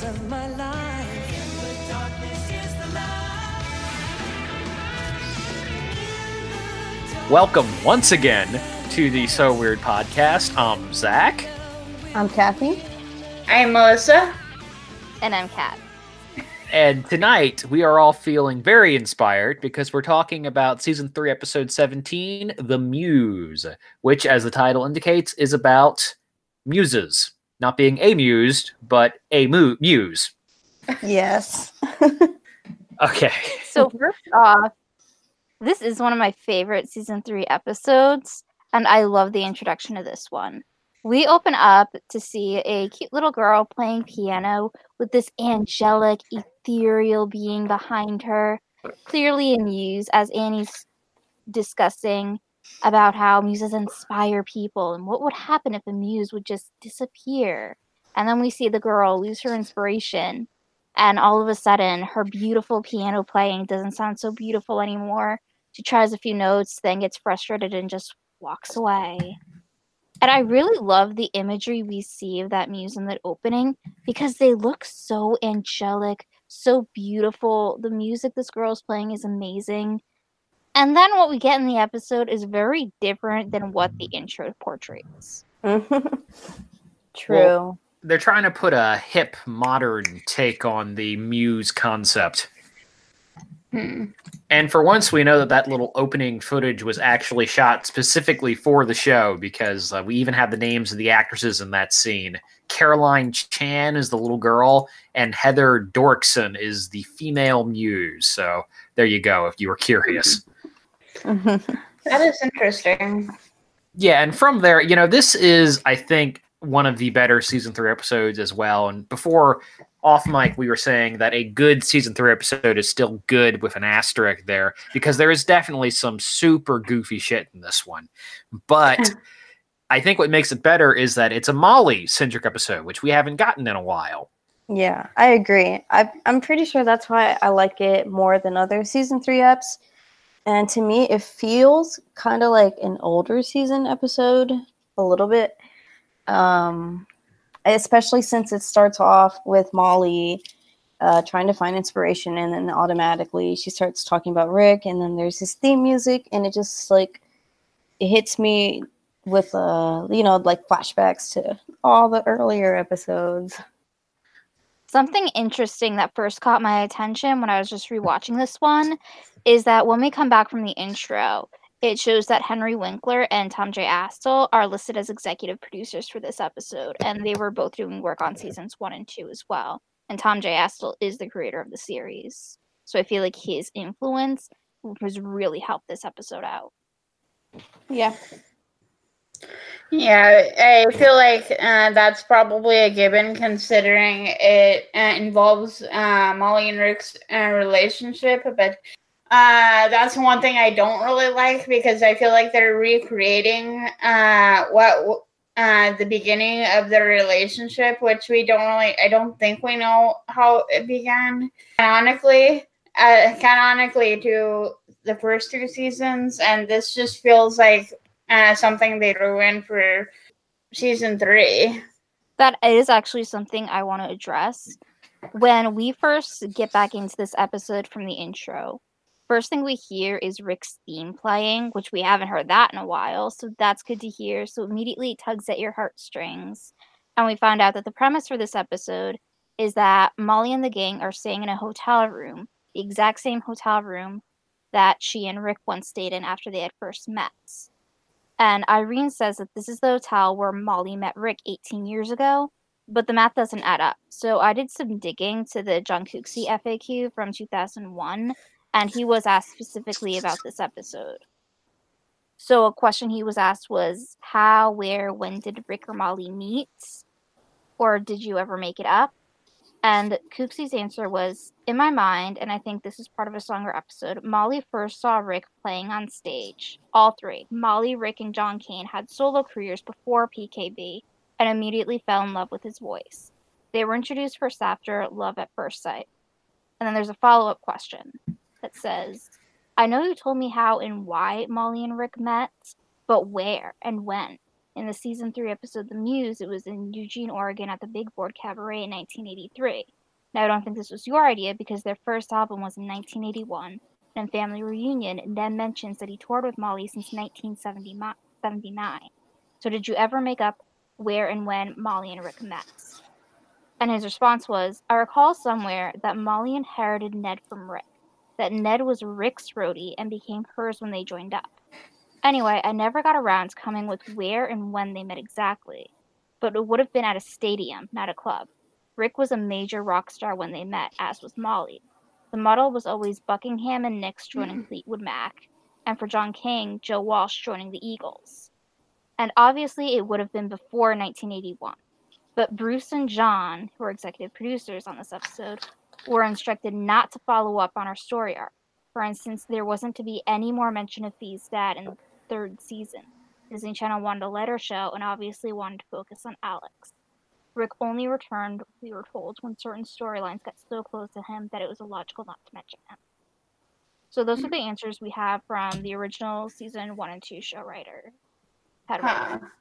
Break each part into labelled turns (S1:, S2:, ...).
S1: darkness of my life. In the darkness is the light.
S2: Welcome once again to the So Weird podcast. I'm Zach.
S3: I'm Kathy.
S4: I'm Melissa.
S5: And I'm Kat.
S2: And tonight we are all feeling very inspired because we're talking about season 3 episode 17, The Muse, which as the title indicates is about muses, not being amused, but a mu- muse.
S3: Yes.
S2: Okay.
S5: So first off, this is one of my favorite season three episodes, and I love the introduction to this one. We open up to see a cute little girl playing piano with this angelic, ethereal being behind her, clearly a muse, as Annie's discussing about how muses inspire people and what would happen if a muse would just disappear. And then we see the girl lose her inspiration and all of a sudden her beautiful piano playing doesn't sound so beautiful anymore. She tries a few notes, then gets frustrated and just walks away. And I really love the imagery we see of that muse in that opening because they look so angelic, so beautiful. The music this girl is playing is amazing. And then what we get in the episode is very different than what the intro portrays.
S3: True.
S2: Well- They're trying to put a hip, modern take on the muse concept.
S4: Hmm.
S2: And for once, we know that that little opening footage was actually shot specifically for the show because uh, we even have the names of the actresses in that scene. Caroline Chan is the little girl, and Heather Dorkson is the female muse. So there you go, if you were curious.
S4: That is interesting.
S2: Yeah, and from there, you know, this is, I think, one of the better season three episodes as well. And before off mic, we were saying that a good season three episode is still good with an asterisk there because there is definitely some super goofy shit in this one. But I think what makes it better is that it's a Molly centric episode, which we haven't gotten in a while.
S3: yeah, I agree. I, I'm pretty sure that's why I like it more than other season three eps. And to me, it feels kind of like an older season episode, a little bit. Um, especially since it starts off with Molly uh, trying to find inspiration, and then automatically she starts talking about Rick, and then there's his theme music, and it just like it hits me with uh you know like flashbacks to all the earlier episodes.
S5: Something interesting that first caught my attention when I was just rewatching this one is that when we come back from the intro, it shows that Henry Winkler and Tom J. Astle are listed as executive producers for this episode, and they were both doing work on seasons one and two as well. And Tom J. Astle is the creator of the series. So I feel like his influence has really helped this episode out.
S3: Yeah.
S4: Yeah, I feel like uh, that's probably a given considering it uh, involves uh, Molly and Rick's uh, relationship. But uh, that's one thing I don't really like because I feel like they're recreating uh, what uh, the beginning of their relationship, which we don't really, I don't think we know how it began canonically, uh, canonically to the first two seasons, and this just feels like uh, something they in for season three.
S5: That is actually something I want to address. When we first get back into this episode from the intro, first thing we hear is Rick's theme playing, which we haven't heard that in a while, so that's good to hear. So immediately it tugs at your heartstrings. And we find out that the premise for this episode is that Molly and the gang are staying in a hotel room, the exact same hotel room that she and Rick once stayed in after they had first met. And Irene says that this is the hotel where Molly met Rick 18 years ago, but the math doesn't add up. So I did some digging to the John Cooksey FAQ from 2001, and he was asked specifically about this episode. So a question he was asked was how, where, when did Rick or Molly meet? Or did you ever make it up? And Cooksey's answer was In my mind, and I think this is part of a stronger episode, Molly first saw Rick playing on stage. All three Molly, Rick, and John Kane had solo careers before PKB and immediately fell in love with his voice. They were introduced first after Love at First Sight. And then there's a follow up question that says, I know you told me how and why Molly and Rick met, but where and when? in the season three episode The Muse, it was in Eugene, Oregon at the Big Board Cabaret in 1983. Now, I don't think this was your idea because their first album was in 1981. And Family Reunion, then mentions that he toured with Molly since 1979. So, did you ever make up where and when Molly and Rick met? And his response was, I recall somewhere that Molly inherited Ned from Rick, that Ned was Rick's roadie and became hers when they joined up. Anyway, I never got around to coming with where and when they met exactly, but it would have been at a stadium, not a club. Rick was a major rock star when they met, as was Molly. The model was always Buckingham and Nicks joining hmm. Fleetwood Mac, and for John King, Joe Walsh joining the Eagles. And obviously, it would have been before 1981. But Bruce and John, who are executive producers on this episode, were instructed not to follow up on our story arc. For instance, there wasn't to be any more mention of Fi's dad in the third season. Disney Channel wanted to let her show and obviously wanted to focus on Alex. Rick only returned, we were told, when certain storylines got so close to him that it was illogical not to mention him. So those are the answers we have from the original season one and two show writer. Head
S4: Huh.
S5: writer.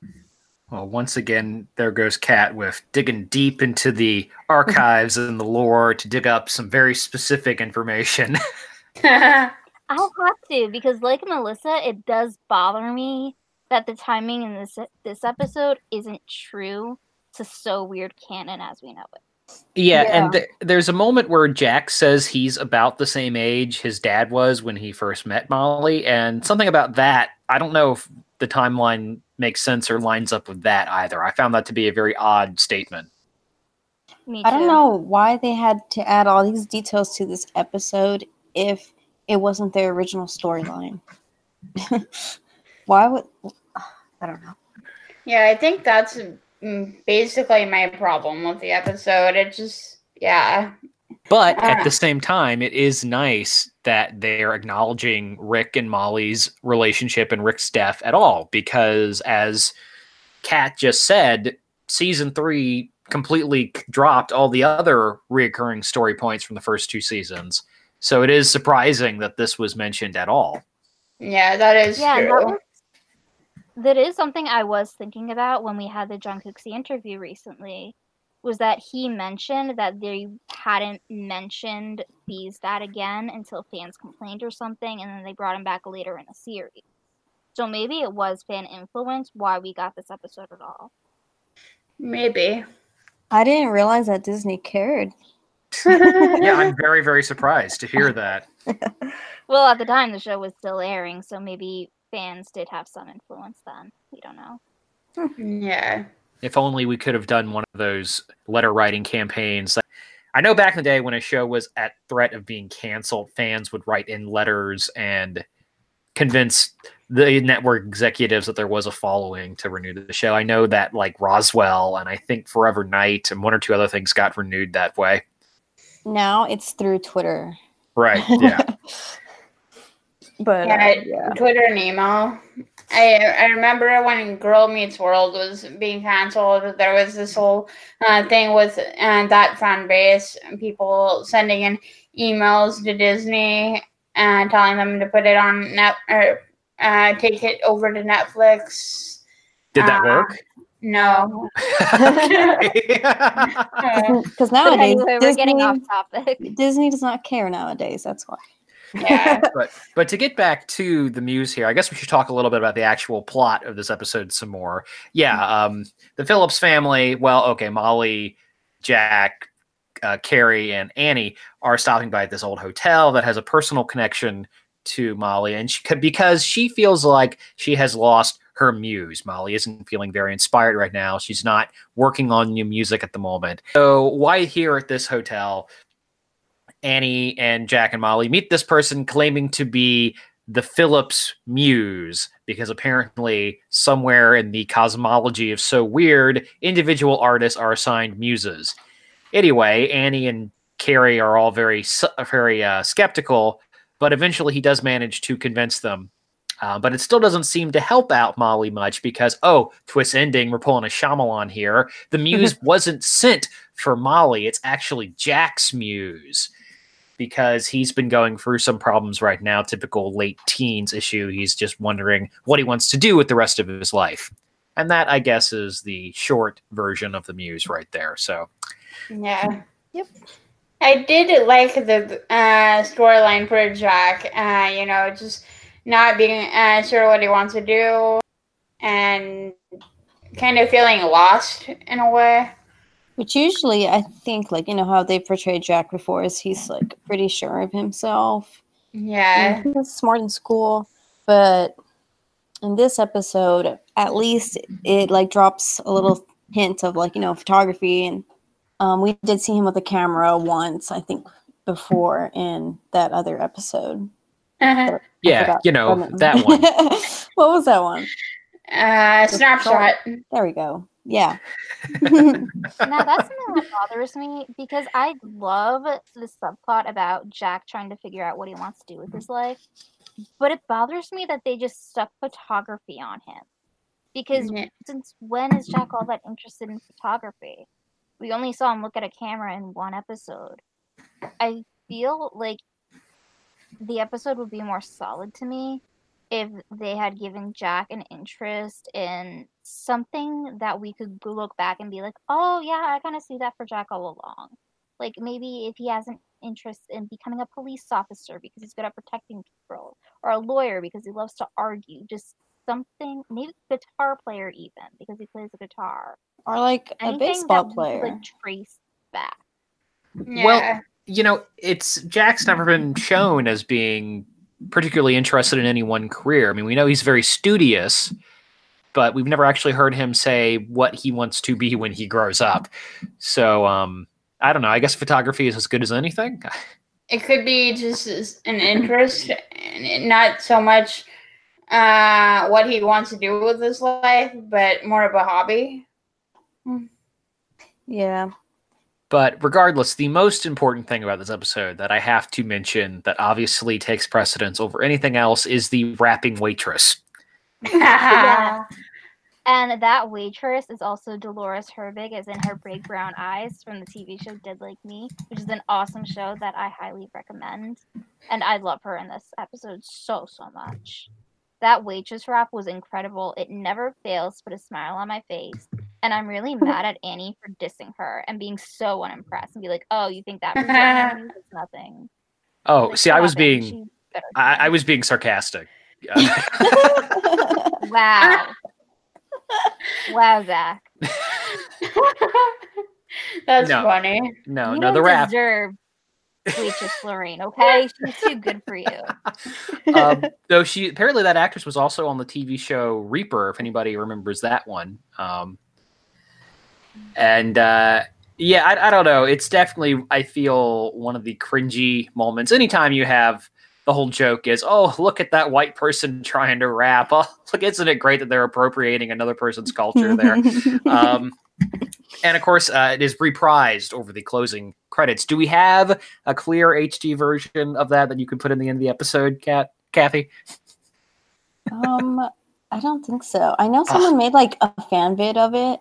S2: Well, once again, there goes Kat with digging deep into the archives and the lore to dig up some very specific information.
S5: I'll have to because, like Melissa, it does bother me that the timing in this this episode isn't true to so weird canon as we know it.
S2: Yeah,
S3: Yeah.
S2: and th- there's a moment where Jack says he's about the same age his dad was when he first met Molly, and something about that, I don't know if the timeline makes sense or lines up with that either. I found that to be a very odd statement.
S5: Me
S3: I don't know why they had to add all these details to this episode if it wasn't their original storyline. why would I don't know.
S4: yeah, I think that's mm, basically my problem with the episode. It just, yeah.
S2: But at
S4: Ah.
S2: the same time, it is nice that they're acknowledging Rick and Molly's relationship and Rick's death at all, because as Kat just said, season three completely dropped all the other reoccurring story points from the first two seasons. So it is surprising that this was mentioned at all.
S4: Yeah, that is
S5: yeah,
S4: true.
S5: That, was, that is something I was thinking about when we had the John Cooksey interview recently. Was that he mentioned that they hadn't mentioned Fi's that again until fans complained or something, and then they brought him back later in the series. So maybe it was fan influence why we got this episode at all.
S4: Maybe.
S3: I didn't realize that Disney cared.
S2: Yeah, I'm very, very surprised to hear that.
S5: Well, at the time the show was still airing, so maybe fans did have some influence then. We don't know.
S4: Yeah.
S2: If only we could have done one of those letter writing campaigns. I know back in the day when a show was at threat of being canceled, fans would write in letters and convince the network executives that there was a following to renew the show. I know that like Roswell and I think Forever Knight and one or two other things got renewed that way.
S3: Now it's through Twitter.
S2: Right. Yeah.
S3: But uh,
S4: Yeah,
S3: yeah.
S4: Twitter and email. I I remember when Girl Meets World was being canceled. There was this whole uh, thing with uh, that fan base, people sending in emails to Disney and telling them to put it on net or uh, take it over to Netflix.
S2: Did that
S4: Uh,
S2: work?
S4: No.
S3: Because
S5: But
S3: nowadays
S5: anyway, we're getting off topic.
S3: Disney does not care nowadays. That's why.
S4: Yeah.
S2: but but to get back to the muse here, I guess we should talk a little bit about the actual plot of this episode some more. Yeah, um, the Phillips family. Well, okay, Molly, Jack, uh, Carey, and Annie are stopping by at this old hotel that has a personal connection to Molly, and she, because she feels like she has lost her muse. Molly isn't feeling very inspired right now. She's not working on new music at the moment. So why here at this hotel? Annie and Jack and Molly meet this person claiming to be the Phillips Muse, because apparently, somewhere in the cosmology of So Weird, individual artists are assigned muses. Anyway, Annie and Carey are all very, very uh, skeptical, but eventually he does manage to convince them. Uh, but it still doesn't seem to help out Molly much because, oh, twist ending, we're pulling a Shyamalan here. The muse wasn't sent for Molly, it's actually Jack's muse because he's been going through some problems right now, typical late teens issue. He's just wondering what he wants to do with the rest of his life. And that, I guess, is the short version of the Muse right there. So,
S4: Yeah.
S3: Yep.
S4: I did like the uh, storyline for Jack. Uh, you know, just not being uh, sure what he wants to do and kind of feeling lost in a way.
S3: Which usually I think like you know how they portrayed Jack before is he's like pretty sure of himself.
S4: Yeah.
S3: and He's smart in school, but in this episode, at least it like drops a little hint of like you know photography, and um, we did see him with a camera once, I think, before in that other episode. I
S2: yeah,
S3: forgot
S2: you know, that one.
S3: what was that one?
S4: uh, snapshot.
S3: There we go. Yeah.
S5: Now that's something that bothers me because I love the subplot about Jack trying to figure out what he wants to do with his life. But it bothers me that they just stuck photography on him. Because
S4: Yeah.
S5: since when is Jack all that interested in photography? We only saw him look at a camera in one episode. I feel like the episode would be more solid to me if they had given Jack an interest in something that we could look back and be like, oh yeah, I kind of see that for Jack all along. Like maybe if he has an interest in becoming a police officer because he's good at protecting people, or a lawyer because he loves to argue, just something, maybe guitar player even because he plays the guitar.
S3: or like a
S5: Anything
S3: baseball
S5: that
S3: player.
S5: could like trace back.
S4: Yeah.
S2: Well, you know, it's Jack's never been shown as being particularly interested in any one career. I mean, we know he's very studious, but we've never actually heard him say what he wants to be when he grows up. So, um, I don't know. I guess photography is as good as anything.
S4: it could be just an interest and not so much uh, what he wants to do with his life, but more of a hobby.
S3: yeah.
S2: But regardless, the most important thing about this episode that I have to mention that obviously takes precedence over anything else is the rapping waitress.
S5: Yeah. And that waitress is also Dolores Herbig, as in her big brown eyes from the TV show Dead Like Me, which is an awesome show that I highly recommend. And I love her in this episode so, so much. That waitress rap was incredible. It never fails to put a smile on my face. And I'm really mad at Annie for dissing her and being so unimpressed and be like, oh, you think that was It's nothing.
S2: Oh,
S5: Like,
S2: see, I was being
S5: She's
S2: I, I was being sarcastic.
S5: Wow. wow, Zach.
S4: That's
S2: No.
S4: funny.
S2: no,
S5: you
S2: no, the rap.
S5: deserve waitress Lorraine, okay? She's too good for you.
S2: um, though she apparently that actress was also on the TV show Reaper, if anybody remembers that one. Um, and uh, yeah, I, I don't know. It's definitely I feel one of the cringy moments. Anytime you have the whole joke is, oh, look at that white person trying to rap. Oh, look, isn't it great that they're appropriating another person's culture there? um, and of course, uh, it is reprised over the closing credits. Do we have a clear HD version of that that you can put in the end of the episode, Kat, Kathy?
S3: um, I don't think so. I know someone made like a fan vid of it.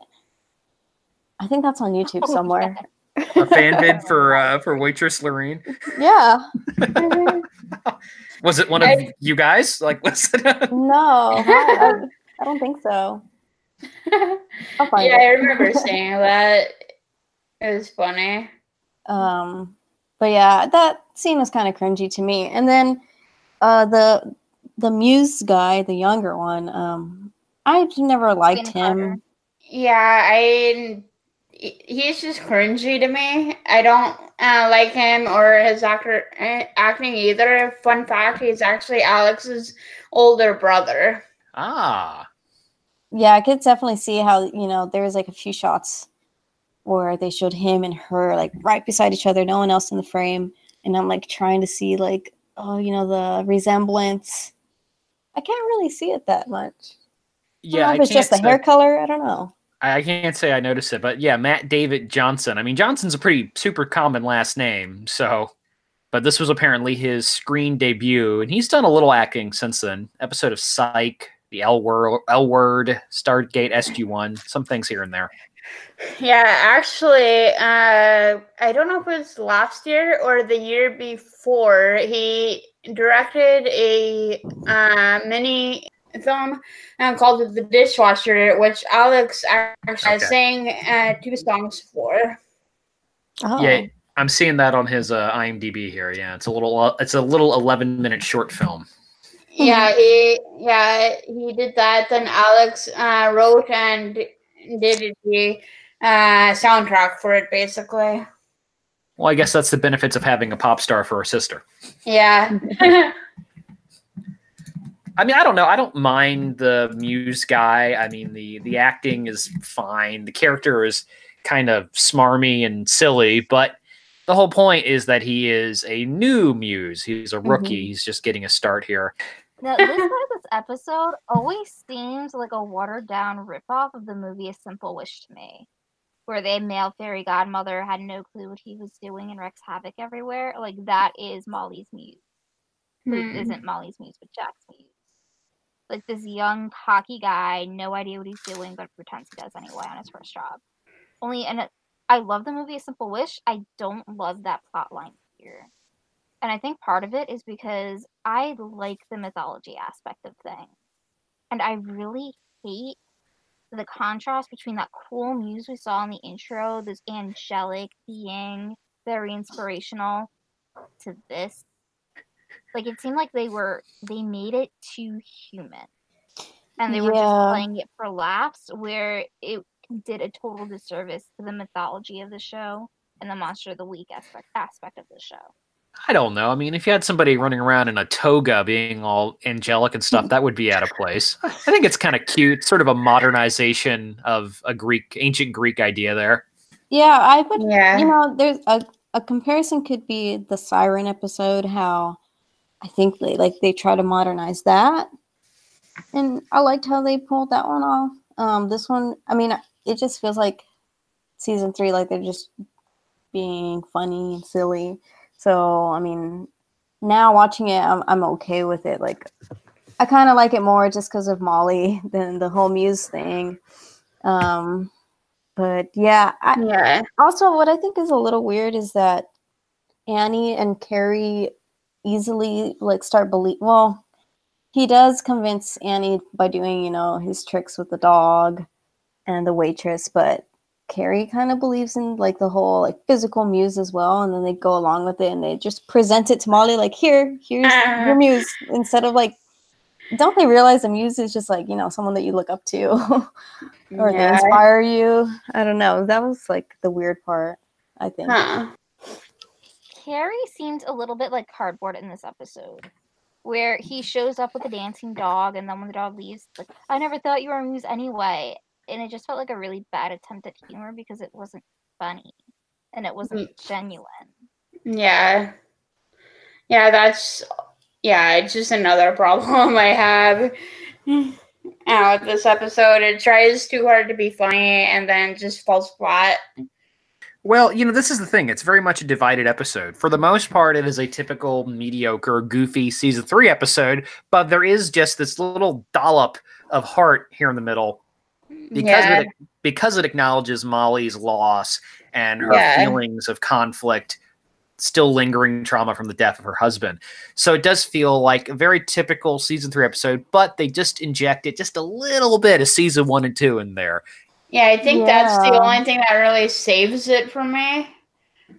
S3: I think that's on YouTube
S5: Oh,
S3: somewhere.
S2: A fan vid for uh, for waitress Lorraine.
S3: Yeah.
S2: Was it one of
S4: I-
S2: you guys? Like, was it?
S3: No, I, I don't think so. I'll find
S4: yeah, I remember seeing that. It was funny.
S3: Um, but yeah, that scene was kind of cringy to me. And then uh, the the Muse guy, the younger one, um, I've never liked
S5: Finn Carter.
S3: him.
S4: Yeah, I. He's just cringy to me. I don't uh, like him or his actor uh, acting either. Fun fact: he's actually Alex's older brother.
S2: ah,
S3: Yeah, I could definitely see how you know there was like a few shots where they showed him and her like right beside each other, no one else in the frame, and I'm like trying to see like oh you know the resemblance. I can't really see it that much. I don't
S2: yeah.
S3: know
S2: I
S3: if it's just the hair
S2: say-
S3: color. I don't know.
S2: I can't say I noticed it, but yeah, Matt David Johnson. I mean, Johnson's a pretty super common last name, so. But this was apparently his screen debut, and he's done a little acting since then. Episode of Psych, The L Word, L Word, Stargate, SG One, some things here and there.
S4: Yeah, actually, uh, I don't know if it was last year or the year before. He directed a uh, mini film uh, called The Dishwasher, which Alex actually
S2: Okay.
S4: sang uh, two songs for.
S3: Oh.
S2: Yeah, I'm seeing that on his uh, IMDb here. Yeah, it's a little uh, it's a little 11 minute short film.
S4: Yeah, he yeah he did that. Then Alex uh, wrote and did the uh, soundtrack for it, basically.
S2: Well, I guess that's the benefits of having a pop star for a sister.
S4: Yeah.
S2: I mean, I don't know. I don't mind the Muse guy. I mean, the the acting is fine. The character is kind of smarmy and silly, but the whole point is that he is a new Muse. He's a rookie. He's just getting a start here.
S5: Now, this part of this episode always seems like a watered down ripoff of the movie A Simple Wish to me, where the male fairy godmother had no clue what he was doing and wreaks havoc everywhere. Like, that is Molly's muse. Who
S4: Hmm.
S5: isn't Molly's muse, but Jack's muse. Like, this young, cocky guy, no idea what he's doing, but pretends he does anyway on his first job. Only, and it, I love the movie A Simple Wish. I don't love that plot line here. And I think part of it is because I like the mythology aspect of things. And I really hate the contrast between that cool muse we saw in the intro, this angelic being, very inspirational, to this. Like it seemed like they were they made it too human. And they were just playing it for laughs where it did a total disservice to the mythology of the show and the monster of the week aspect aspect of the show.
S2: I don't know. I mean, if you had somebody running around in a toga being all angelic and stuff, that would be out of place. I think it's kind of cute, sort of a modernization of a Greek, ancient Greek idea there.
S3: Yeah, I would.
S4: yeah.
S3: You know, there's a a comparison could be the Siren episode. How I think they like they try to modernize that, and I liked how they pulled that one off. Um, this one, I mean, it just feels like season three, like they're just being funny and silly. So, I mean, now watching it, I'm I'm okay with it. Like, I kind of like it more just because of Molly than the whole Muse thing. Um, but yeah, I,
S4: yeah.
S3: also what i think is a little weird is that annie and carey easily like start believe well he does convince annie by doing you know his tricks with the dog and the waitress but carey kind of believes in like the whole like physical muse as well and then they go along with it and they just present it to molly like here here's ah. your muse instead of like don't they realize a muse is just like you know someone that you look up to or they inspire you. I don't know. That was like the weird part, I think.
S4: Huh.
S5: Carey seemed a little bit like cardboard in this episode, where he shows up with a dancing dog, and then when the dog leaves, like, I never thought you were a muse anyway. And it just felt like a really bad attempt at humor because it wasn't funny and it wasn't genuine.
S4: Yeah. Yeah, that's yeah, it's just another problem I have uh, with this episode. It tries too hard to be funny and then just falls flat.
S2: Well, you know, this is the thing. It's very much a divided episode. For the most part, it is a typical mediocre, goofy season three episode, but there is just this little dollop of heart here in the middle because
S4: yeah.
S2: it because it acknowledges Molly's loss and her
S4: Yeah.
S2: feelings of conflict, still lingering trauma from the death of her husband. So it does feel like a very typical season three episode, but they just injected just a little bit of season one and two in there.
S4: Yeah, I think that's the only thing that really saves it for me.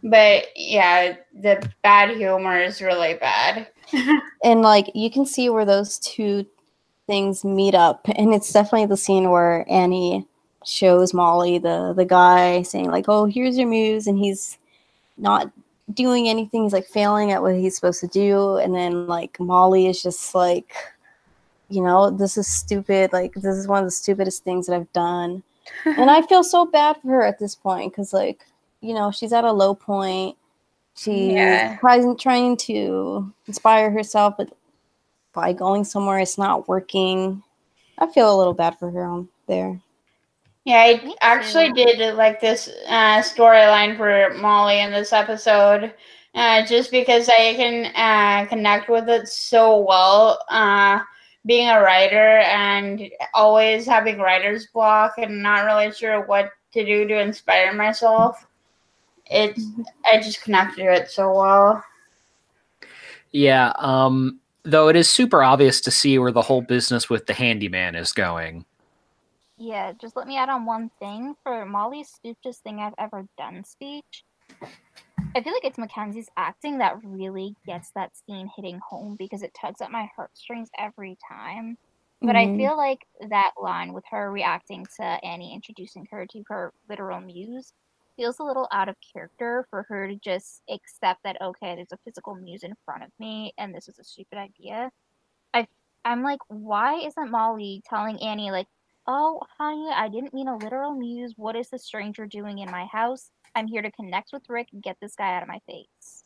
S4: But yeah, the bad humor is really bad.
S3: And like you can see where those two things meet up. And it's definitely the scene where Annie shows Molly the the guy saying like, "Oh, here's your muse," and he's not doing anything. He's like failing at what he's supposed to do, and then like Molly is just like, you know, this is stupid. Like this is one of the stupidest things that I've done, and I feel so bad for her at this point because like, you know, she's at a low point. She's
S4: Yeah.
S3: trying trying to inspire herself, but by going somewhere it's not working. I feel a little bad for her on there.
S4: Yeah, I actually did like this uh, storyline for Molly in this episode, uh, just because I can uh, connect with it so well. Being a writer and always having writer's block and not really sure what to do to inspire myself, it I just connected to it so well.
S2: Yeah, um Though it is super obvious to see where the whole business with the handyman is going.
S5: Yeah, just let me add on one thing for Molly's stupidest thing I've ever done speech. I feel like it's Mackenzie's acting that really gets that scene hitting home because it tugs at my heartstrings every time. But I
S3: Mhm.
S5: feel like that line with her reacting to Annie introducing her to her literal muse feels a little out of character for her to just accept that okay, there's a physical muse in front of me and this is a stupid idea. I I'm like, why isn't Molly telling Annie like, "Oh, honey, I didn't mean a literal muse. What is the stranger doing in my house? I'm here to connect with Rick and get this guy out of my face."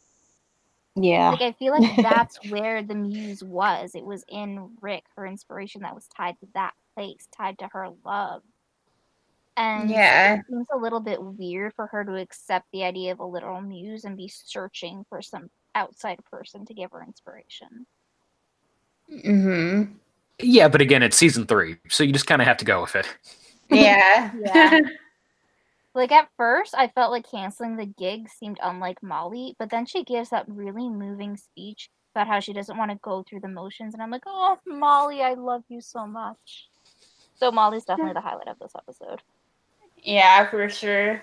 S3: Yeah.
S5: Like I feel like that's where the muse was. It was in Rick, her inspiration that was tied to that place, tied to her love. And
S4: Yeah.
S5: it seems a little bit weird for her to accept the idea of a literal muse and be searching for some outside person to give her inspiration.
S4: Mm-hmm.
S2: Yeah, but again, it's season three, so you just kind of have to go with it.
S4: Yeah.
S5: Yeah. Like at first, I felt like canceling the gig seemed unlike Molly, but then she gives that really moving speech about how she doesn't want to go through the motions, and I'm like, oh, Molly, I love you so much. So Molly's definitely the highlight of this episode.
S4: yeah, for sure.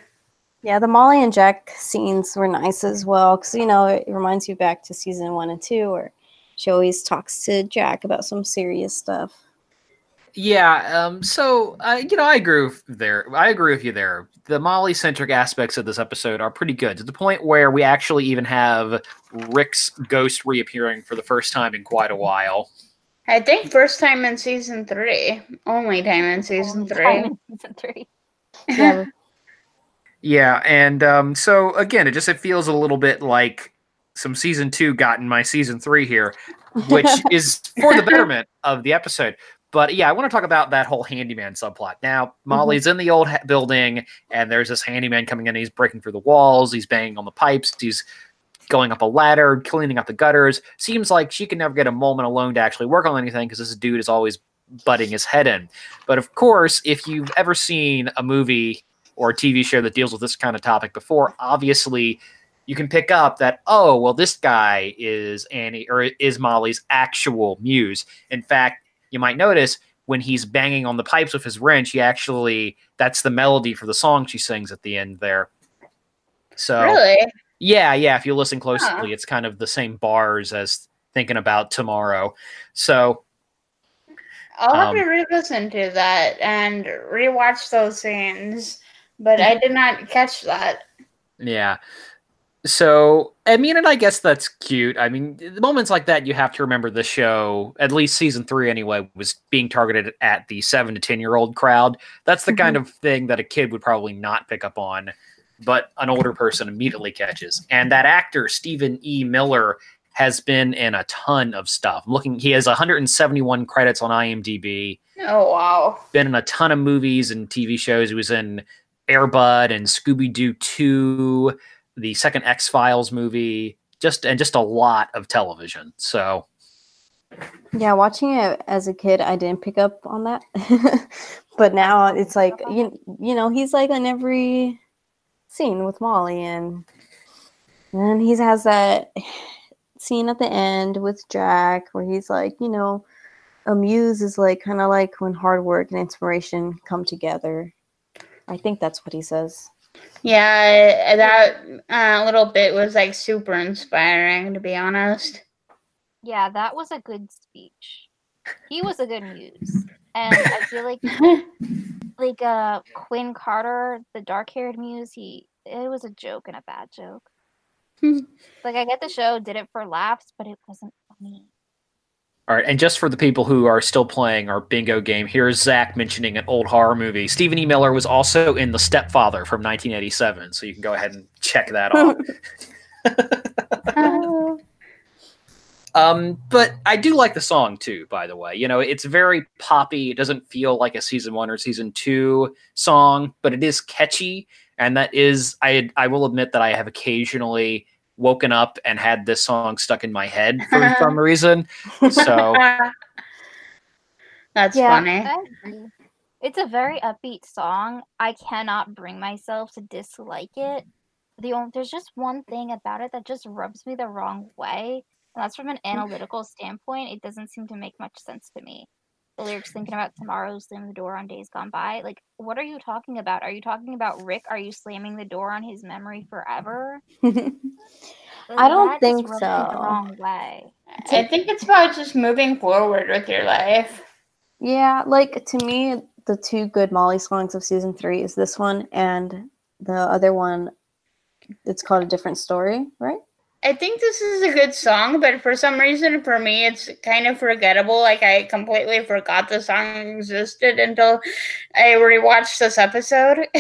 S3: Yeah, the Molly and Jack scenes were nice as well because you know it reminds you back to season one and two where she always talks to Jack about some serious stuff.
S2: Yeah, um, so uh, you know, I agree with there. I agree with you there. The Molly centric aspects of this episode are pretty good to the point where we actually even have Rick's ghost reappearing for the first time in quite a while.
S4: I think first time in season three. Only time in season
S5: Only
S4: three.
S5: time in season three.
S3: Yeah,
S2: Yeah, and um, so again, it just it feels a little bit like some season two got in my season three here, which is for the betterment of the episode. But yeah, I want to talk about that whole handyman subplot. Now, Molly's mm-hmm. in the old ha- building, and there's this handyman coming in. He's breaking through the walls. He's banging on the pipes. He's going up a ladder, cleaning up the gutters. Seems like she can never get a moment alone to actually work on anything because this dude is always butting his head in. But of course, if you've ever seen a movie or a TV show that deals with this kind of topic before, obviously you can pick up that oh well this guy is Annie or is Molly's actual muse. In fact, you might notice when he's banging on the pipes with his wrench, he actually that's the melody for the song she sings at the end there. So
S4: Really?
S2: yeah, yeah. If you listen closely,
S4: Huh.
S2: it's kind of the same bars as thinking about tomorrow. So
S4: I'll have to
S2: Um,
S4: re-listen to that and rewatch those scenes, but I did not catch that.
S2: Yeah. So, I mean, and I guess that's cute. I mean, moments like that, you have to remember the show, at least season three anyway, was being targeted at the seven to 10 year old crowd. That's the kind mm-hmm. of thing that a kid would probably not pick up on, but an older person immediately catches. And that actor, Stephen E. Miller, has been in a ton of stuff. I'm looking, he has 171 credits on IMDb
S4: Oh wow.
S2: been in a ton of movies and TV shows. He was in Air Bud and Scooby Doo 2, the second X Files movie, just and just a lot of television. So
S3: yeah. Watching it as a kid, I didn't pick up on that, but now it's like you you know he's like in every scene with Molly, and and he has that scene at the end with Jack where he's like, you know, a muse is like kind of like when hard work and inspiration come together. I think that's what he says.
S4: Yeah, that uh, little bit was like super inspiring, to be honest.
S5: Yeah, that was a good speech. He was a good muse. And I feel like like uh Quinn Carter, the dark haired muse, he it was a joke and a bad joke. Like I get the show did it for laughs, but it wasn't funny.
S2: All right, and just for the people who are still playing our bingo game, here's Zach mentioning an old horror movie. Stephen E. Miller was also in The Stepfather from 1987, so you can go ahead and check that off. Um, but I do like the song too, by the way. You know, it's very poppy. It doesn't feel like a season one or season two song, but it is catchy. And that is, I I will admit that I have occasionally woken up and had this song stuck in my head for some reason. So
S4: That's
S3: Yeah.
S4: funny.
S5: It's a very upbeat song. I cannot bring myself to dislike it. The only, there's just one thing about it that just rubs me the wrong way. And that's from an mm. analytical standpoint. It doesn't seem to make much sense to me. The lyrics thinking about tomorrow, slamming the door on days gone by. Like, what are you talking about? Are you talking about Rick? Are you slamming the door on his memory forever? Like,
S3: I don't think
S5: rubs me The
S3: so.
S5: wrong way.
S4: I think it's about just moving forward with your life.
S3: yeah, like to me, the two good Molly songs of season three is this one and the other one. It's called a different story, right?
S4: I think this is a good song, but for some reason, for me, it's kind of forgettable. Like I completely forgot the song existed until I rewatched this episode.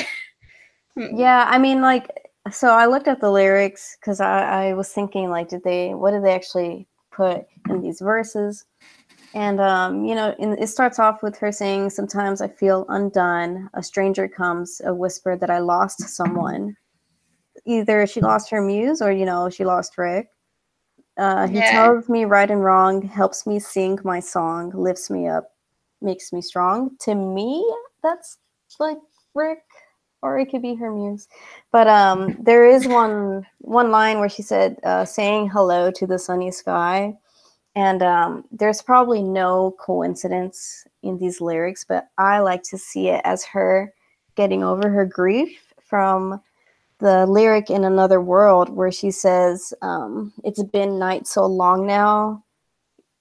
S3: Yeah, I mean, like, so I looked at the lyrics because I, I was thinking, like, did they, what did they actually put in these verses? And, um, you know, in, it starts off with her saying, Sometimes I feel undone. A stranger comes, a whisper that I lost someone. Either she lost her muse or, you know, she lost Rick. Uh, he
S4: Yeah.
S3: tells me right and wrong, helps me sing my song, lifts me up, makes me strong. To me, that's like Rick, or it could be her muse. But um, there is one one line where she said, uh, "Saying hello to the sunny sky," and um, there's probably no coincidence in these lyrics, but I like to see it as her getting over her grief from the lyric in another world where she says um, it's been night so long now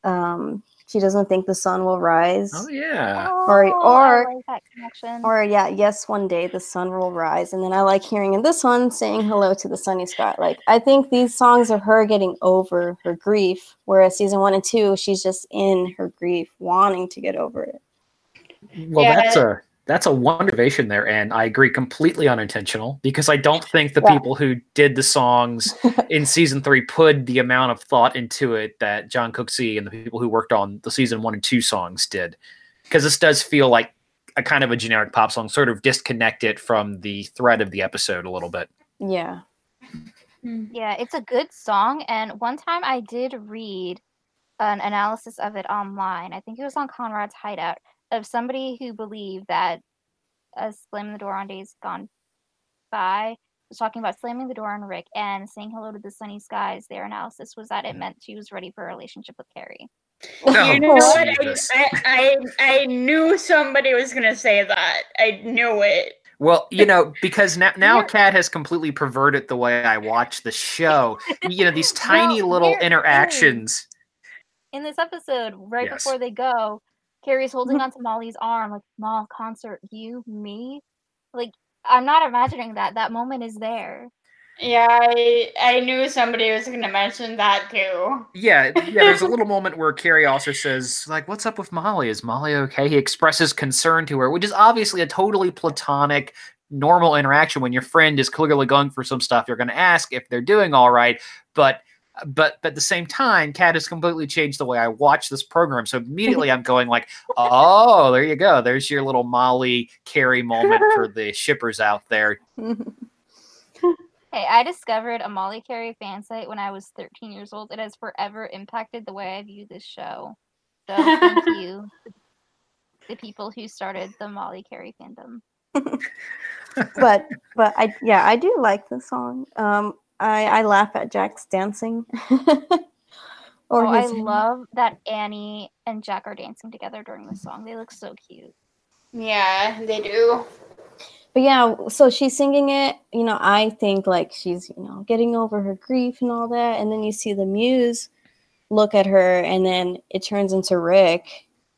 S3: um, she doesn't think the sun will rise.
S2: Oh yeah.
S3: Or-
S5: Oh,
S3: or-
S5: like that
S3: or yeah yes one day the sun will rise. And then i like hearing in this one saying hello to the sunny sky. Like i think these songs are her getting over her grief whereas season one and two she's just in her grief wanting to get over it.
S2: Well,
S4: Yeah.
S2: that's a that's a wonderful there, and I agree, completely unintentional because I don't think the
S3: Yeah.
S2: people who did the songs in season three put the amount of thought into it that John Cooksey and the people who worked on the season one and two songs did. Because this does feel like a kind of a generic pop song, sort of disconnected from the thread of the episode a little bit.
S3: yeah
S5: Yeah, it's a good song. And one time I did read an analysis of it online. I think it was on Conrad's Hideout of somebody who believed that uh, slamming the door on days gone by was talking about slamming the door on Rick and saying hello to the sunny skies. Their analysis was that it meant she was ready for a relationship with Carey.
S2: Oh,
S4: you know what? I, I, I, I knew somebody was gonna say that. I knew it.
S2: Well, you know, because now now
S5: You're-
S2: Kat has completely perverted the way I watch the show. You know, these tiny
S5: Well,
S2: little
S5: here it is.
S2: interactions.
S5: In this episode, right
S2: Yes.
S5: before they go, Carey's holding onto Molly's arm, like, Mall, concert, you, me? Like, I'm not imagining that. That moment is there.
S4: Yeah, I, I knew somebody was gonna mention that too.
S2: Yeah, yeah. There's a little moment where Carrie also says, "Like, what's up with Molly? Is Molly okay?" He expresses concern to her, which is obviously a totally platonic, normal interaction. When your friend is clearly going for some stuff, you're going to ask if they're doing all right. But, but, but at the same time, Kat has completely changed the way I watch this program. So immediately, I'm going like, "Oh, there you go. There's your little Molly Carey moment for the shippers out there."
S5: Hey, I discovered a Molly Carey fan site when I was 13 years old. It has forever impacted the way I view this show. So thank you, the people who started the Molly Carey fandom.
S3: but but I yeah I do like the song. Um, I I laugh at Jack's dancing. or
S5: oh, I love that Annie and Jack are dancing together during the song. They look so cute.
S4: Yeah, they do.
S3: But yeah, so she's singing it. You know, I think like she's you know getting over her grief and all that, and then you see the muse look at her, and then it turns into Rick,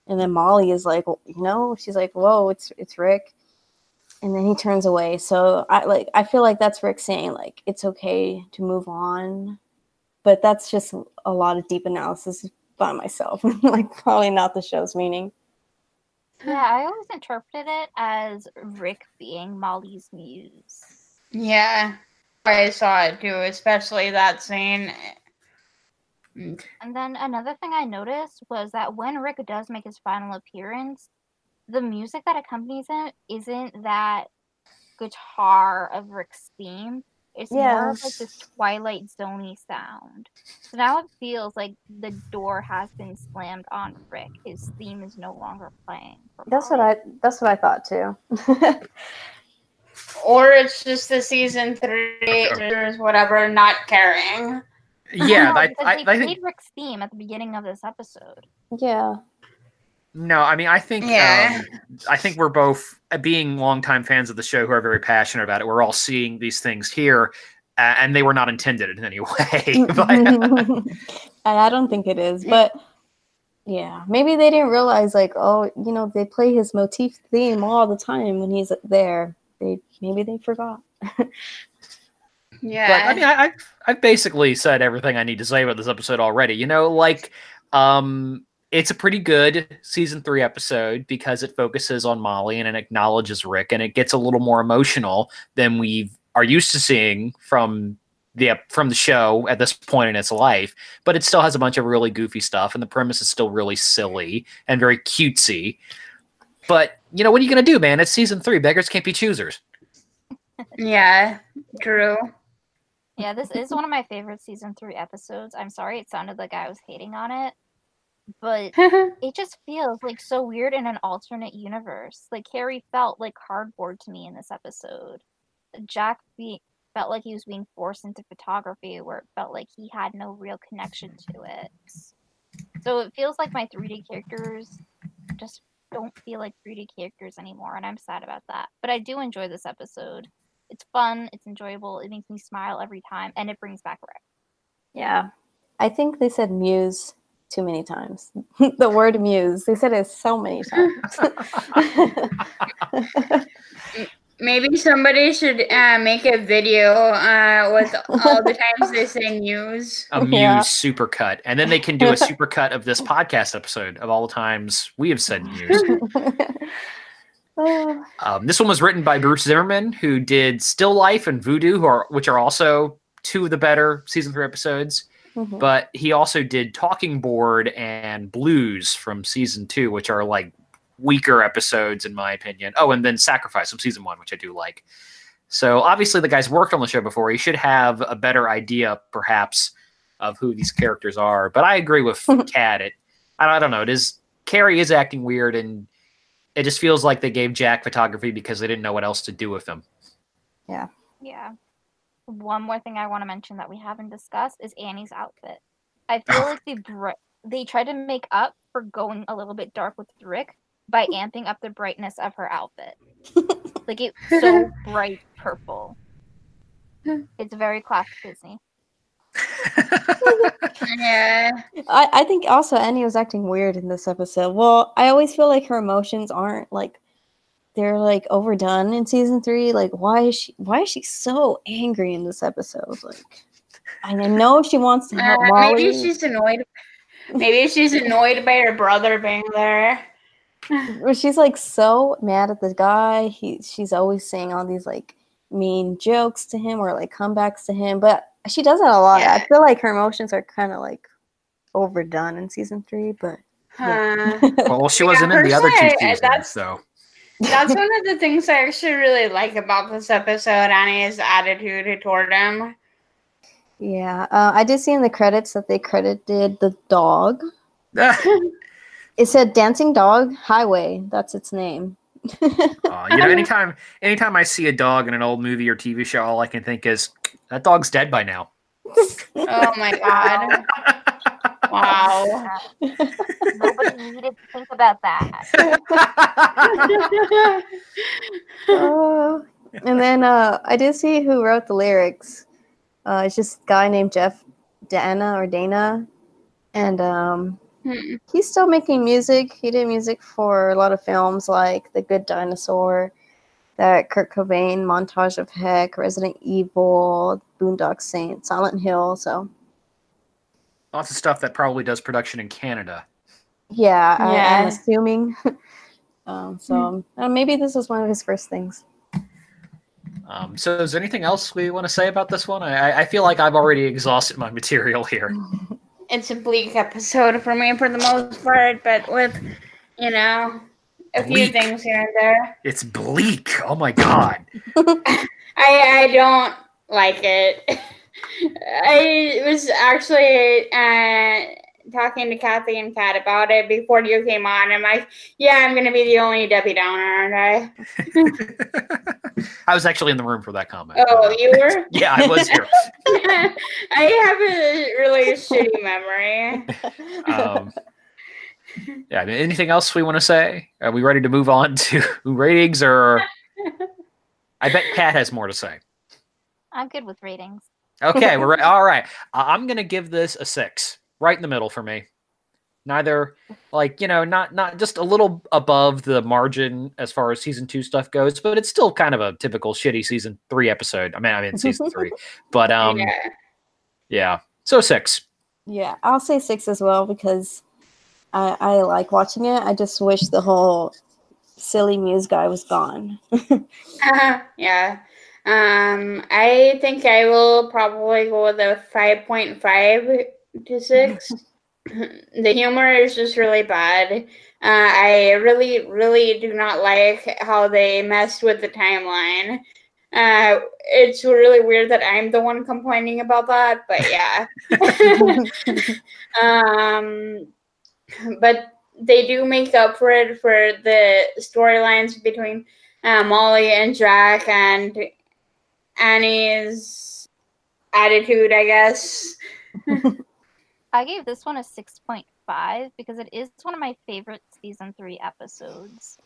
S3: and then Molly is like, you know, she's like, whoa, it's it's Rick, and then he turns away. So I like I feel like that's Rick saying like it's okay to move on, but that's just a lot of deep analysis by myself, like probably not the show's meaning.
S5: Yeah, I always interpreted it as Rick being Molly's muse.
S4: Yeah, I saw it too, especially that scene.
S5: And then another thing I noticed was that when Rick does make his final appearance, the music that accompanies him isn't that guitar of Rick's theme. It's more of like this Twilight Zoney sound. So now it feels like the door has been slammed on Rick. His theme is no longer playing. for
S3: That's what I that's what I thought too.
S4: Or it's just the season three, or whatever, not caring.
S2: Yeah,
S5: No,
S2: I, I,
S5: they
S2: I
S5: played
S2: think
S5: Rick's theme at the beginning of this episode.
S3: yeah.
S2: No. I mean, I think
S4: Yeah.
S2: um, I think we're both uh, being longtime fans of the show who are very passionate about it. We're all seeing these things here, uh, and they were not intended in any way. but,
S3: and I don't think it is, but yeah, maybe they didn't realize like, oh, you know, they play his motif theme all the time when he's there. They maybe they forgot.
S4: Yeah.
S2: but I mean, I, I've I've basically said everything I need to say about this episode already. You know, like um, it's a pretty good season three episode because it focuses on Molly and it acknowledges Rick, and it gets a little more emotional than we are used to seeing from the from the show at this point in its life. But it still has a bunch of really goofy stuff, and the premise is still really silly and very cutesy. But you know, what are you gonna do, man? It's season three. Beggars can't be choosers.
S4: yeah. True.
S5: Yeah, this is one of my favorite season three episodes. I'm sorry it sounded like I was hating on it, but it just feels like so weird in an alternate universe. Like Harry felt like cardboard to me in this episode. Jack be- felt like he was being forced into photography, where it felt like he had no real connection to it. So it feels like my 3D characters just don't feel like 3D characters anymore, and I'm sad about that. But I do enjoy this episode. It's fun, it's enjoyable, it makes me smile every time, and it brings back Rick.
S3: Yeah. I think they said muse too many times. the word muse. They said it so many times.
S4: Maybe somebody should uh, make a video uh, with all the times they say muse.
S2: a Muse
S3: Yeah.
S2: supercut, and then they can do a supercut of this podcast episode of all the times we have said Muse. Um, this one was written by Bruce Zimmerman, who did Still Life and Voodoo, who are which are also two of the better season three episodes.
S3: Mhm.
S2: But he also did Talking Board and Blues from season two, which are like weaker episodes in my opinion. Oh, and then Sacrifice from season one, which I do like. So obviously the guy's worked on the show before. He should have a better idea, perhaps, of who these characters are. But I agree with Kat. It I, I don't know. It is Carey is acting weird, and it just feels like they gave Jack photography because they didn't know what else to do with him.
S5: Yeah. Yeah. One more thing I want to mention that we haven't discussed is Annie's outfit. I feel like they br- they tried to make up for going a little bit dark with Rick by amping up the brightness of her outfit. like it's so bright purple. It's very classic Disney.
S4: Yeah.
S3: I, I think also Annie was acting weird in this episode. Well, I always feel like her emotions aren't like they're like overdone in season three. Like why is she why is she so angry in this episode? Like I know she wants to help
S4: Uh,
S3: Molly.
S4: maybe she's annoyed. Maybe she's annoyed by her brother being there.
S3: Well, she's like so mad at the guy. He she's always saying all these like mean jokes to him or like comebacks to him. But she does that a lot. I feel like her emotions are kind of like overdone in season three. But
S4: Huh.
S2: well, she wasn't in the other two seasons,
S4: that's-
S2: so
S4: That's one of the things I actually really like about this episode, Annie's attitude toward him.
S3: yeah, uh, I did see in the credits that they credited the dog. It said "Dancing Dog Highway." That's its name.
S2: Uh, you know, anytime anytime I see a dog in an old movie or TV show, all I can think is that dog's dead by now.
S4: Oh my god. Wow.
S5: Nobody needed to think about that.
S3: Oh. and then uh, I did see who wrote the lyrics. Uh, it's just a guy named Jeff Danna or Danna, and um,
S4: Hmm.
S3: he's still making music. He did music for a lot of films like The Good Dinosaur, that Kurt Cobain montage of Heck, Resident Evil, Boondock Saint, Silent Hill. So
S2: Lots of stuff that probably does production in Canada.
S3: yeah, I, I'm
S4: Yeah.
S3: assuming. um, so uh, maybe this was one of his first things.
S2: Um, so, is there anything else we want to say about this one? I, I- I feel like I've already exhausted my material here.
S4: It's a bleak episode for me for the most part, but with, you know, a few things here and there.
S2: It's bleak. Oh my god.
S4: I I don't like it. I was actually uh, talking to Kathy and Kat about it before you came on. I'm like, yeah, I'm gonna be the only Debbie Downer, aren't I?
S2: I was actually in the room for that comment.
S4: Oh, you were?
S2: yeah, I was here.
S4: I have a really shitty memory.
S2: Um, yeah. Anything else we want to say? Are we ready to move on to ratings, or I bet Kat has more to say.
S5: I'm good with ratings.
S2: Okay, we're re- all right. I- I'm gonna give this a six, right in the middle for me. Neither, like you know, not not just a little above the margin as far as season two stuff goes, but it's still kind of a typical shitty season three episode. I mean, I mean season three, but um, yeah.
S4: yeah.
S2: So six.
S3: Yeah, I'll say six as well because I, I like watching it. I just wish the whole silly muse guy was gone.
S4: yeah. Um, I think I will probably go with a 5.5 to 6. the humor is just really bad. Uh, I really, really do not like how they messed with the timeline. Uh, it's really weird that I'm the one complaining about that, but yeah. um, but they do make up for it for the storylines between uh, Molly and Jack and Annie's attitude, I guess.
S5: I gave this one a 6.5 because it is one of my favorite season 3 episodes.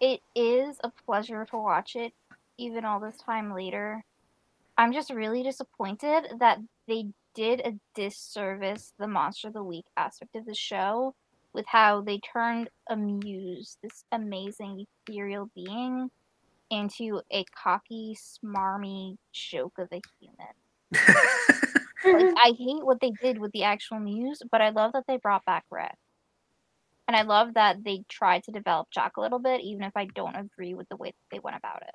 S5: It is a pleasure to watch it, even all this time later. I'm just really disappointed that they did a disservice the Monster of the Week aspect of the show with how they turned Amuse, this amazing ethereal being, into a cocky, smarmy joke of a human. Like, I hate what they did with the actual news, but I love that they brought back Red. And I love that they tried to develop Jack a little bit, even if I don't agree with the way that they went about it.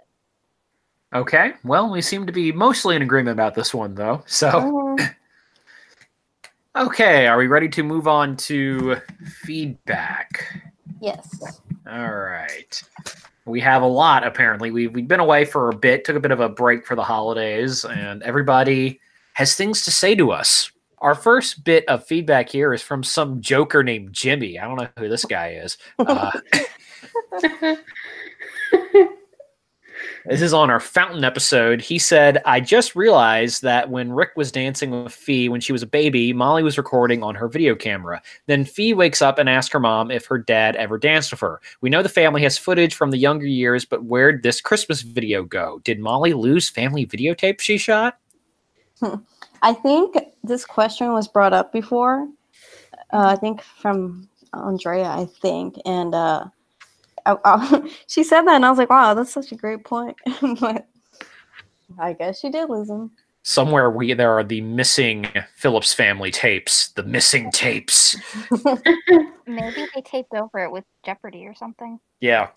S2: Okay. Well, we seem to be mostly in agreement about this one, though. So,
S3: Mhm.
S2: okay, are we ready to move on to feedback?
S3: yes.
S2: All right. We have a lot apparently. We've, we've been away for a bit, took a bit of a break for the holidays, and everybody has things to say to us. Our first bit of feedback here is from some joker named Jimmy. I don't know who this guy is. Uh, this is on our fountain episode. He said, I just realized that when Rick was dancing with Fi when she was a baby, Molly was recording on her video camera. Then Fi wakes up and asks her mom if her dad ever danced with her. We know the family has footage from the younger years, but where'd this Christmas video go? Did Molly lose family videotape she shot?
S3: I think this question was brought up before. Uh, I think from Andrea, I think, and uh, I, I- she said that, and I was like, "Wow, that's such a great point." but I guess she did lose them.
S2: Somewhere we there are the missing Phillips family tapes. The missing tapes.
S5: Maybe they taped over it with Jeopardy or something.
S2: Yeah.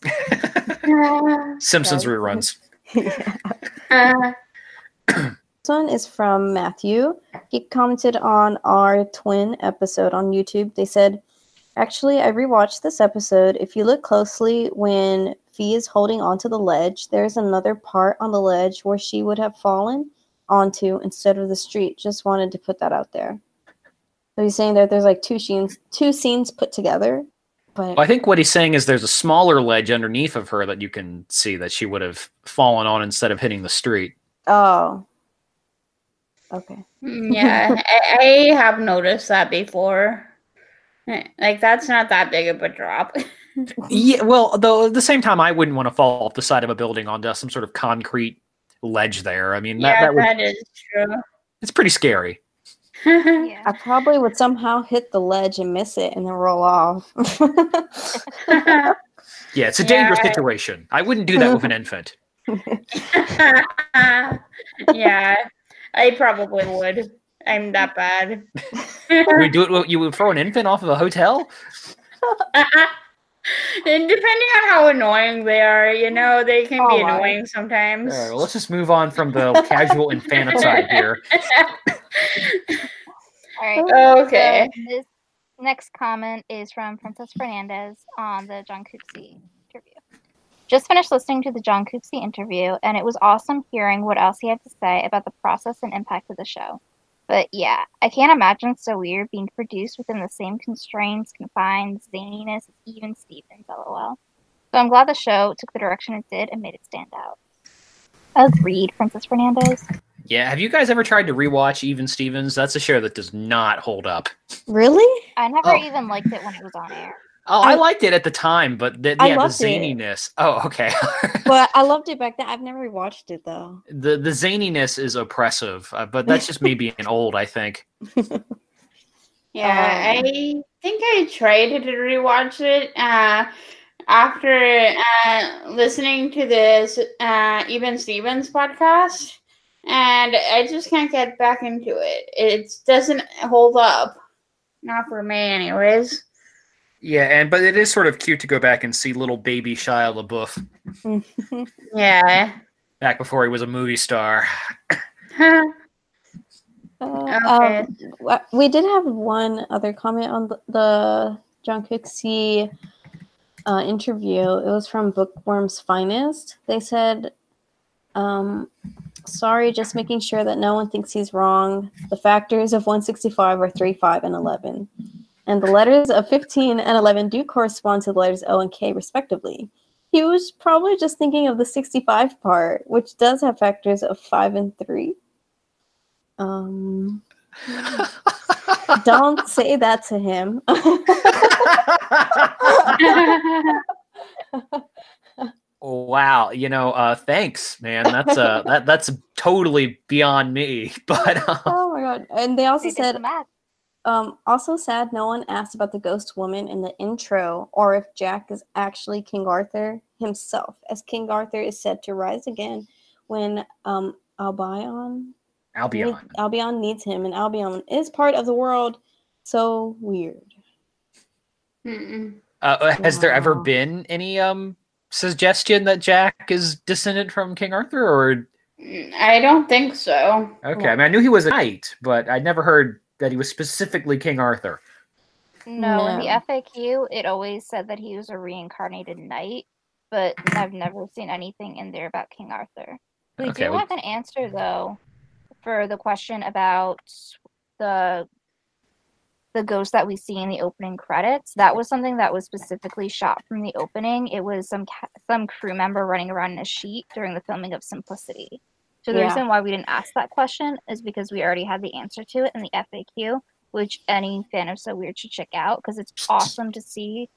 S2: Simpsons
S3: Right.
S2: reruns.
S4: Uh,
S3: This one is from Matthew. He commented on our twin episode on YouTube. They said, Actually, I rewatched this episode. If you look closely, when Fi is holding onto the ledge, there's another part on the ledge where she would have fallen onto instead of the street. Just wanted to put that out there. So he's saying that there's like two scenes, two scenes put together. But
S2: Well, I think what he's saying is there's a smaller ledge underneath of her that you can see that she would have fallen on instead of hitting the street.
S3: oh, okay.
S4: Mm, yeah, I, I have noticed that before. Like that's not that big of a drop.
S2: Yeah, well, though at the same time, I wouldn't want to fall off the side of a building onto some sort of concrete ledge there. I mean, that,
S4: yeah,
S2: that would,
S4: that is true.
S2: it's pretty scary.
S5: Yeah.
S3: I probably would somehow hit the ledge and miss it and then roll off.
S2: Yeah, it's a dangerous
S4: Yeah.
S2: situation. I wouldn't do that with an infant.
S4: yeah, I probably would. I'm that bad.
S2: You would do it. with- You would throw an infant off of a hotel.
S4: and depending on how annoying they are, you know, they can be
S3: Oh, my.
S4: annoying sometimes.
S2: All right, well, let's just move on from the casual infanticide here.
S5: All right.
S4: okay.
S5: So this next comment is from Princess Fernandez on the John Cooksey interview. Just finished listening to the John Cooksey interview, and it was awesome hearing what else he had to say about the process and impact of the show. But yeah, I can't imagine it's so weird being produced within the same constraints, confines, zaniness as even Stevens, lol. So I'm glad the show took the direction it did and made it stand out. Agreed, Princess Fernandez.
S2: Yeah, have you guys ever tried to rewatch Even Stevens? That's a show that does not hold up.
S3: Really?
S5: I never
S2: Oh.
S5: even liked it when it was on air.
S2: Oh, I,
S3: I-
S2: liked it at the time, but the,
S3: I
S2: yeah, the
S3: loved it.
S2: zaniness. Oh, okay.
S3: But I loved it back then. I've never watched it though.
S2: the the zaniness is oppressive, uh, but that's just me being old. I think.
S4: Yeah,
S3: Um,
S4: I think I tried to rewatch it uh, after uh, listening to this uh, Even Stevens podcast, and I just can't get back into it. It doesn't hold up, not for me, anyways.
S2: Yeah, and but it is sort of cute to go back and see little baby Shia LaBeouf
S4: Yeah.
S2: back before he was a movie star.
S3: Uh,
S4: Okay.
S3: um, we did have one other comment on the, the John Cooksey uh, interview. It was from Bookworm's Finest. They said, um, "Sorry, just making sure that no one thinks he's wrong. The factors of 165 are 3, 5, and 11, and the letters of 15 and 11 do correspond to the letters O and K, respectively." He was probably just thinking of the 65 part, which does have factors of 5 and 3. Um, don't say that to him.
S2: wow, you know, uh, thanks, man. That's uh, that that's totally beyond me. But um,
S3: oh my god! And they also
S5: They
S3: said,
S5: the math.
S3: Um, also sad no one asked about the ghost woman in the intro, or if Jack is actually King Arthur himself, as King Arthur is said to rise again when um Albion
S2: Albion.
S3: need- Albion needs him, and Albion is part of the world. So weird.
S2: Uh, has there ever been any um suggestion that Jack is descended from King Arthur, or
S4: I don't think so.
S2: okay? I mean, I knew he was a knight, but I never heard that he was specifically King Arthur.
S5: No, in the FAQ, it always said that he was a reincarnated knight, but I've never seen anything in there about King Arthur. We
S2: Okay,
S5: do
S2: we-
S5: have an answer though for the question about the the ghost that we see in the opening credits. That was something that was specifically shot from the opening. It was some ca- some crew member running around in a sheet during the filming of Simplicity. So the
S3: Yeah.
S5: reason why we didn't ask that question is because we already had the answer to it in the FAQ, which any fan of So Weird should check out because it's awesome to see.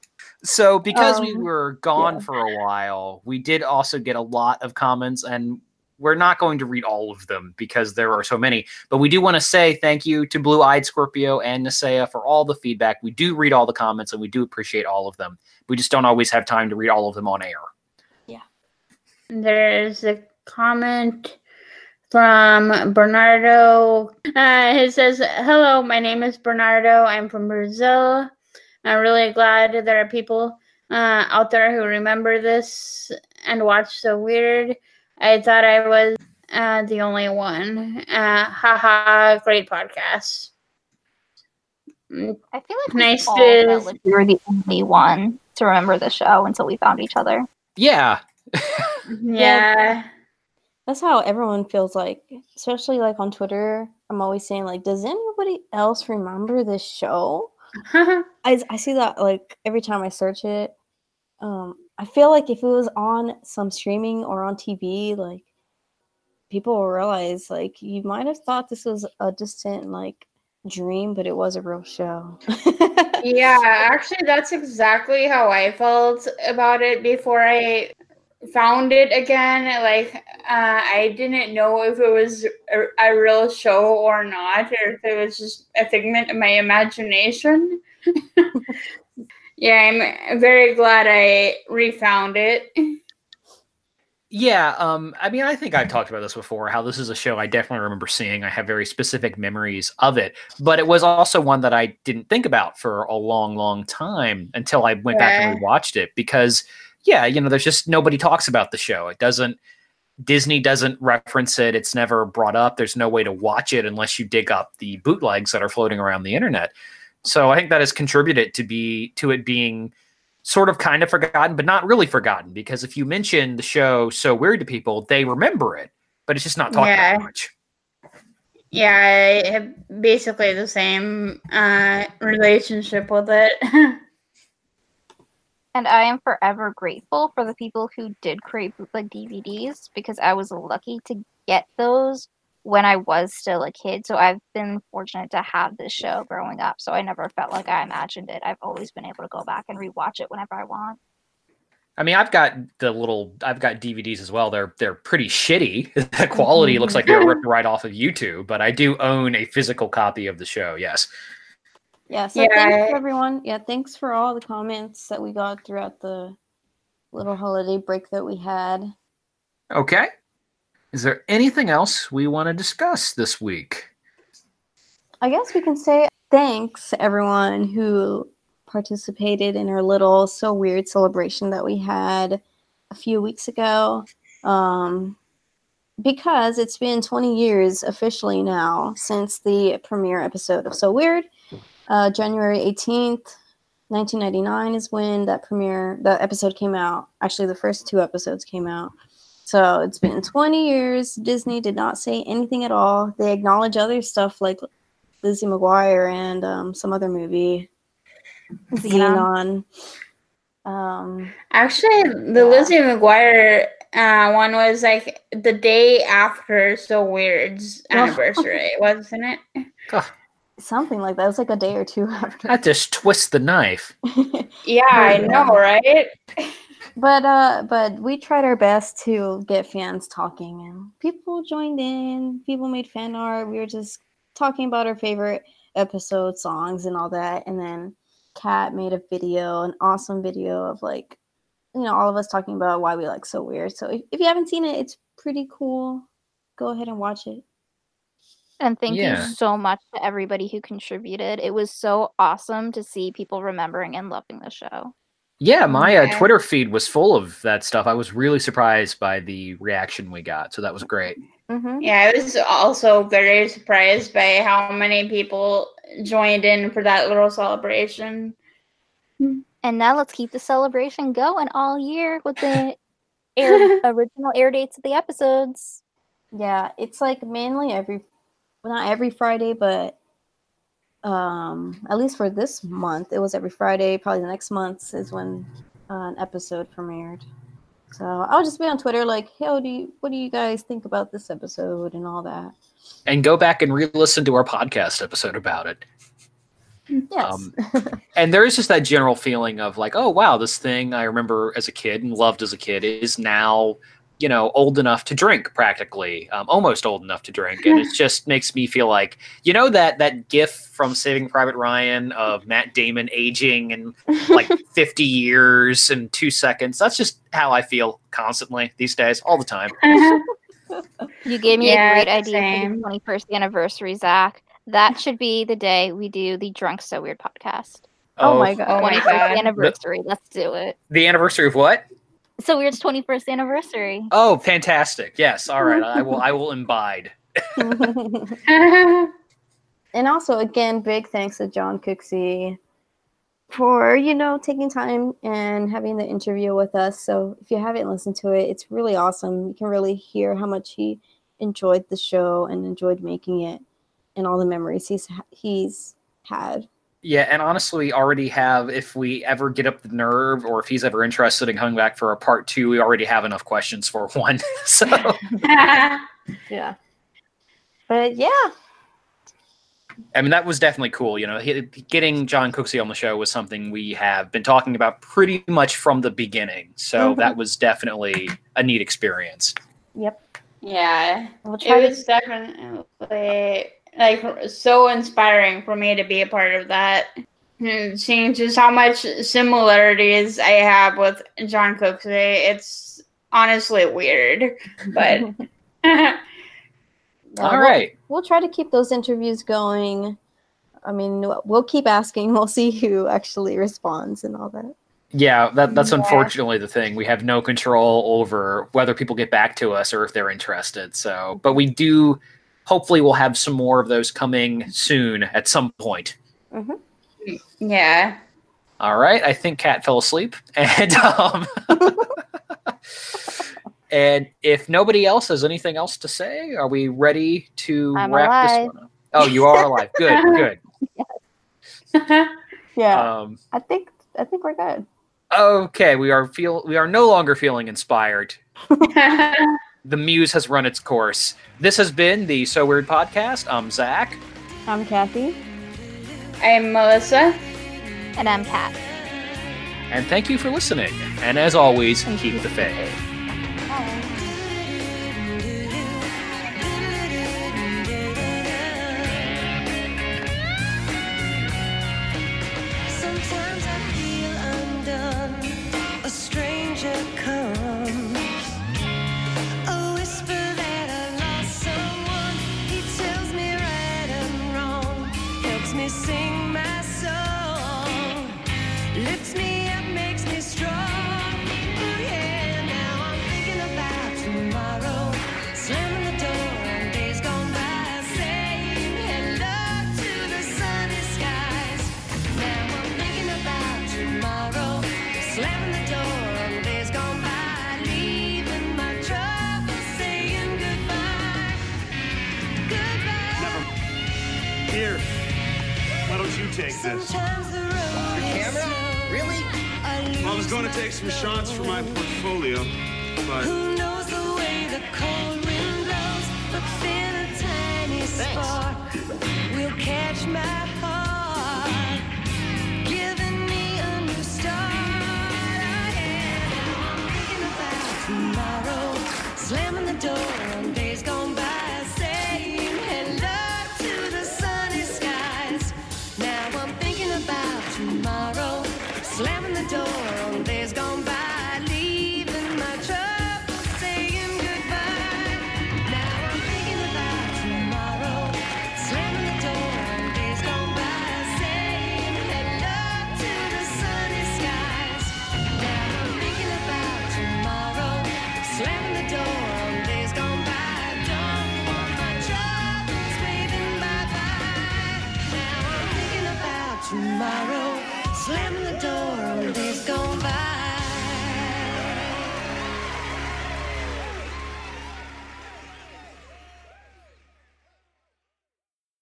S2: So because we
S3: Um,
S2: were gone
S3: yeah.
S2: for a while, we did also get a lot of comments and we're not going to read all of them because there are so many. But we do want to say thank you to Blue Eyed Scorpio and Nasea for all the feedback. We do read all the comments and we do appreciate all of them. We just don't always have time to read all of them on air. Yeah.
S4: There's a comment from Bernardo. Uh, he says, Hello, my name is Bernardo. I'm from Brazil. I'm really glad there are people uh, out there who remember this and watch So Weird. I thought I was uh, the only one. Uh, haha, great podcast. Mm,
S5: I feel like we
S4: Nice
S5: all
S4: to-
S5: felt like we were the only one to remember the show until we found each other.
S2: Yeah.
S4: Yeah.
S3: That's how everyone feels like, especially like on Twitter. I'm always saying like, does anybody else remember this show? I, I see that like every time I search it. Um, I feel like if it was on some streaming or on TV, like people will realize like you might have thought this was a distant like dream, but it was a real show.
S4: Yeah, actually, that's exactly how I felt about it before I found it again. Like, uh, I didn't know if it was a, a real show or not, or if it was just a figment of my imagination. yeah, I'm very glad I refound it.
S2: Yeah, um, I mean, I think I've talked about this before. How this is a show I definitely remember seeing. I have very specific memories of it, but it was also one that I didn't think about for a long, long time until I went back and
S4: Yeah.
S2: rewatched it. Because, yeah, you know, there's just nobody talks about the show. It doesn't. Disney doesn't reference it. It's never brought up. There's no way to watch it unless you dig up the bootlegs that are floating around the internet. So I think that has contributed to be to it being sort of kind of forgotten, but not really forgotten because if you mention the show so weird to people, they remember it, but it's just not talked
S4: Yeah.
S2: about much.
S4: Yeah, I have basically the same uh, relationship with it.
S5: And I am forever grateful for the people who did create bootleg DVDs because I was lucky to get those when I was still a kid. So I've been fortunate to have this show growing up. So I never felt like I imagined it. I've always been able to go back and rewatch it whenever I want.
S2: I mean, I've got the little, I've got DVDs as well. They're they're pretty shitty. the quality looks like they're mm-hmm. ripped right off of YouTube, but I do own a physical copy of the show. Yes.
S3: Yeah, so
S4: Yeah,
S3: thanks everyone. Yeah, thanks for all the comments that we got throughout the little holiday break that we had.
S2: Okay. Is there anything else we want to discuss this week?
S3: I guess we can say thanks everyone who participated in our little so weird celebration that we had a few weeks ago. Um, because it's been 20 years officially now since the premiere episode of So Weird. Uh, January 18th, 1999 is when that premiere, the episode came out. Actually, the first two episodes came out. So it's been 20 years. Disney did not say anything at all. They acknowledge other stuff like Lizzie McGuire and um, some other movie,
S5: Zenon.
S3: Zenon. Um,
S4: Actually, the
S3: Yeah.
S4: Lizzie McGuire uh, one was like the day after So Weird's anniversary, wasn't it?
S3: Something like that. It was like a day or two after.
S2: That just twist the knife.
S4: Yeah, I know, right?
S3: but uh, but we tried our best to get fans talking, and people joined in. People made fan art. We were just talking about our favorite episode songs and all that, and then Kat made a video, an awesome video of like, you know, all of us talking about why we like so weird. So if, if you haven't seen it, it's pretty cool. Go ahead and watch it.
S5: And thank
S2: Yeah.
S5: you so much to everybody who contributed. It was so awesome to see people remembering and loving the show.
S2: Yeah, my uh, Twitter feed was full of that stuff. I was really surprised by the reaction we got, so that was great.
S3: Mm-hmm.
S4: Yeah, I was also very surprised by how many people joined in for that little celebration.
S5: And now let's keep the celebration going all year with the air, original air dates of the episodes.
S3: Yeah, it's like mainly every, well, not every Friday, but um, at least for this month, it was every Friday. Probably the next month is when uh, an episode premiered. So I'll just be on Twitter like, hey, what do you, what do you guys think about this episode and all that?
S2: And go back and re-listen to our podcast episode about it.
S3: Yes.
S2: Um, and there is just that general feeling of like, oh wow, this thing I remember as a kid and loved as a kid is now, you know, old enough to drink practically, um, almost old enough to drink, and it just makes me feel like, you know, that that GIF from Saving Private Ryan of Matt Damon aging in like 50 years and two seconds. That's just how I feel constantly these days, all the time.
S5: You gave me
S4: Yeah,
S5: a great idea
S4: same.
S5: for the 21st anniversary, Zach. That should be the day we do the Drunk So Weird podcast.
S3: Oh my God.
S4: Oh
S5: 21st
S4: god.
S5: anniversary. Let's do it.
S2: The anniversary of what?
S5: So Weird's 21st anniversary.
S2: Oh, fantastic! Yes, all right. I will. I will imbibe.
S3: and also, again, big thanks to John Cooksey for you know taking time and having the interview with us. So if you haven't listened to it, it's really awesome. You can really hear how much he enjoyed the show and enjoyed making it, and all the memories he's he's had.
S2: Yeah, and honestly, we already have. If we ever get up the nerve, or if he's ever interested in coming back for a part two, we already have enough questions for one. so
S3: Yeah. But yeah,
S2: I mean, that was definitely cool. You know, he- getting John Cooksey on the show was something we have been talking about pretty much from the beginning. So
S3: Mhm.
S2: that was definitely a neat experience.
S3: yep.
S4: yeah.
S3: We'll try
S4: It
S3: to
S4: was definitely like so inspiring for me to be a part of that. And seeing just how much similarities I have with John Cook today, it's honestly weird. But
S3: Yeah,
S2: All
S3: we'll- We'll try to keep those interviews going. I mean, we'll keep asking. We'll see who actually responds and all that.
S2: Yeah, that, that's
S4: Yeah.
S2: unfortunately the thing. We have no control over whether people get back to us or if they're interested. So, but we do. Hopefully, we'll have some more of those coming soon at some point.
S4: yeah.
S2: All right, I think Kat fell asleep, and um, and if nobody else has anything else to say, are we ready to
S5: I'm
S2: wrap
S5: alive.
S2: this one up? Oh, you are alive. Good, good.
S3: Yeah,
S2: Um,
S3: I think I think we're good.
S1: Okay, we are feel we are no longer feeling inspired. The muse has run its course. This has been the So Weird podcast. I'm Zach.
S3: I'm Kathy.
S4: I'm Melissa.
S5: And I'm Kat.
S1: And thank you for listening. And as always, keep the faith.
S6: I I
S7: was going to take some shots for my portfolio, but
S6: Who knows the way the cold wind blows? But then a tiny spark will catch my heart.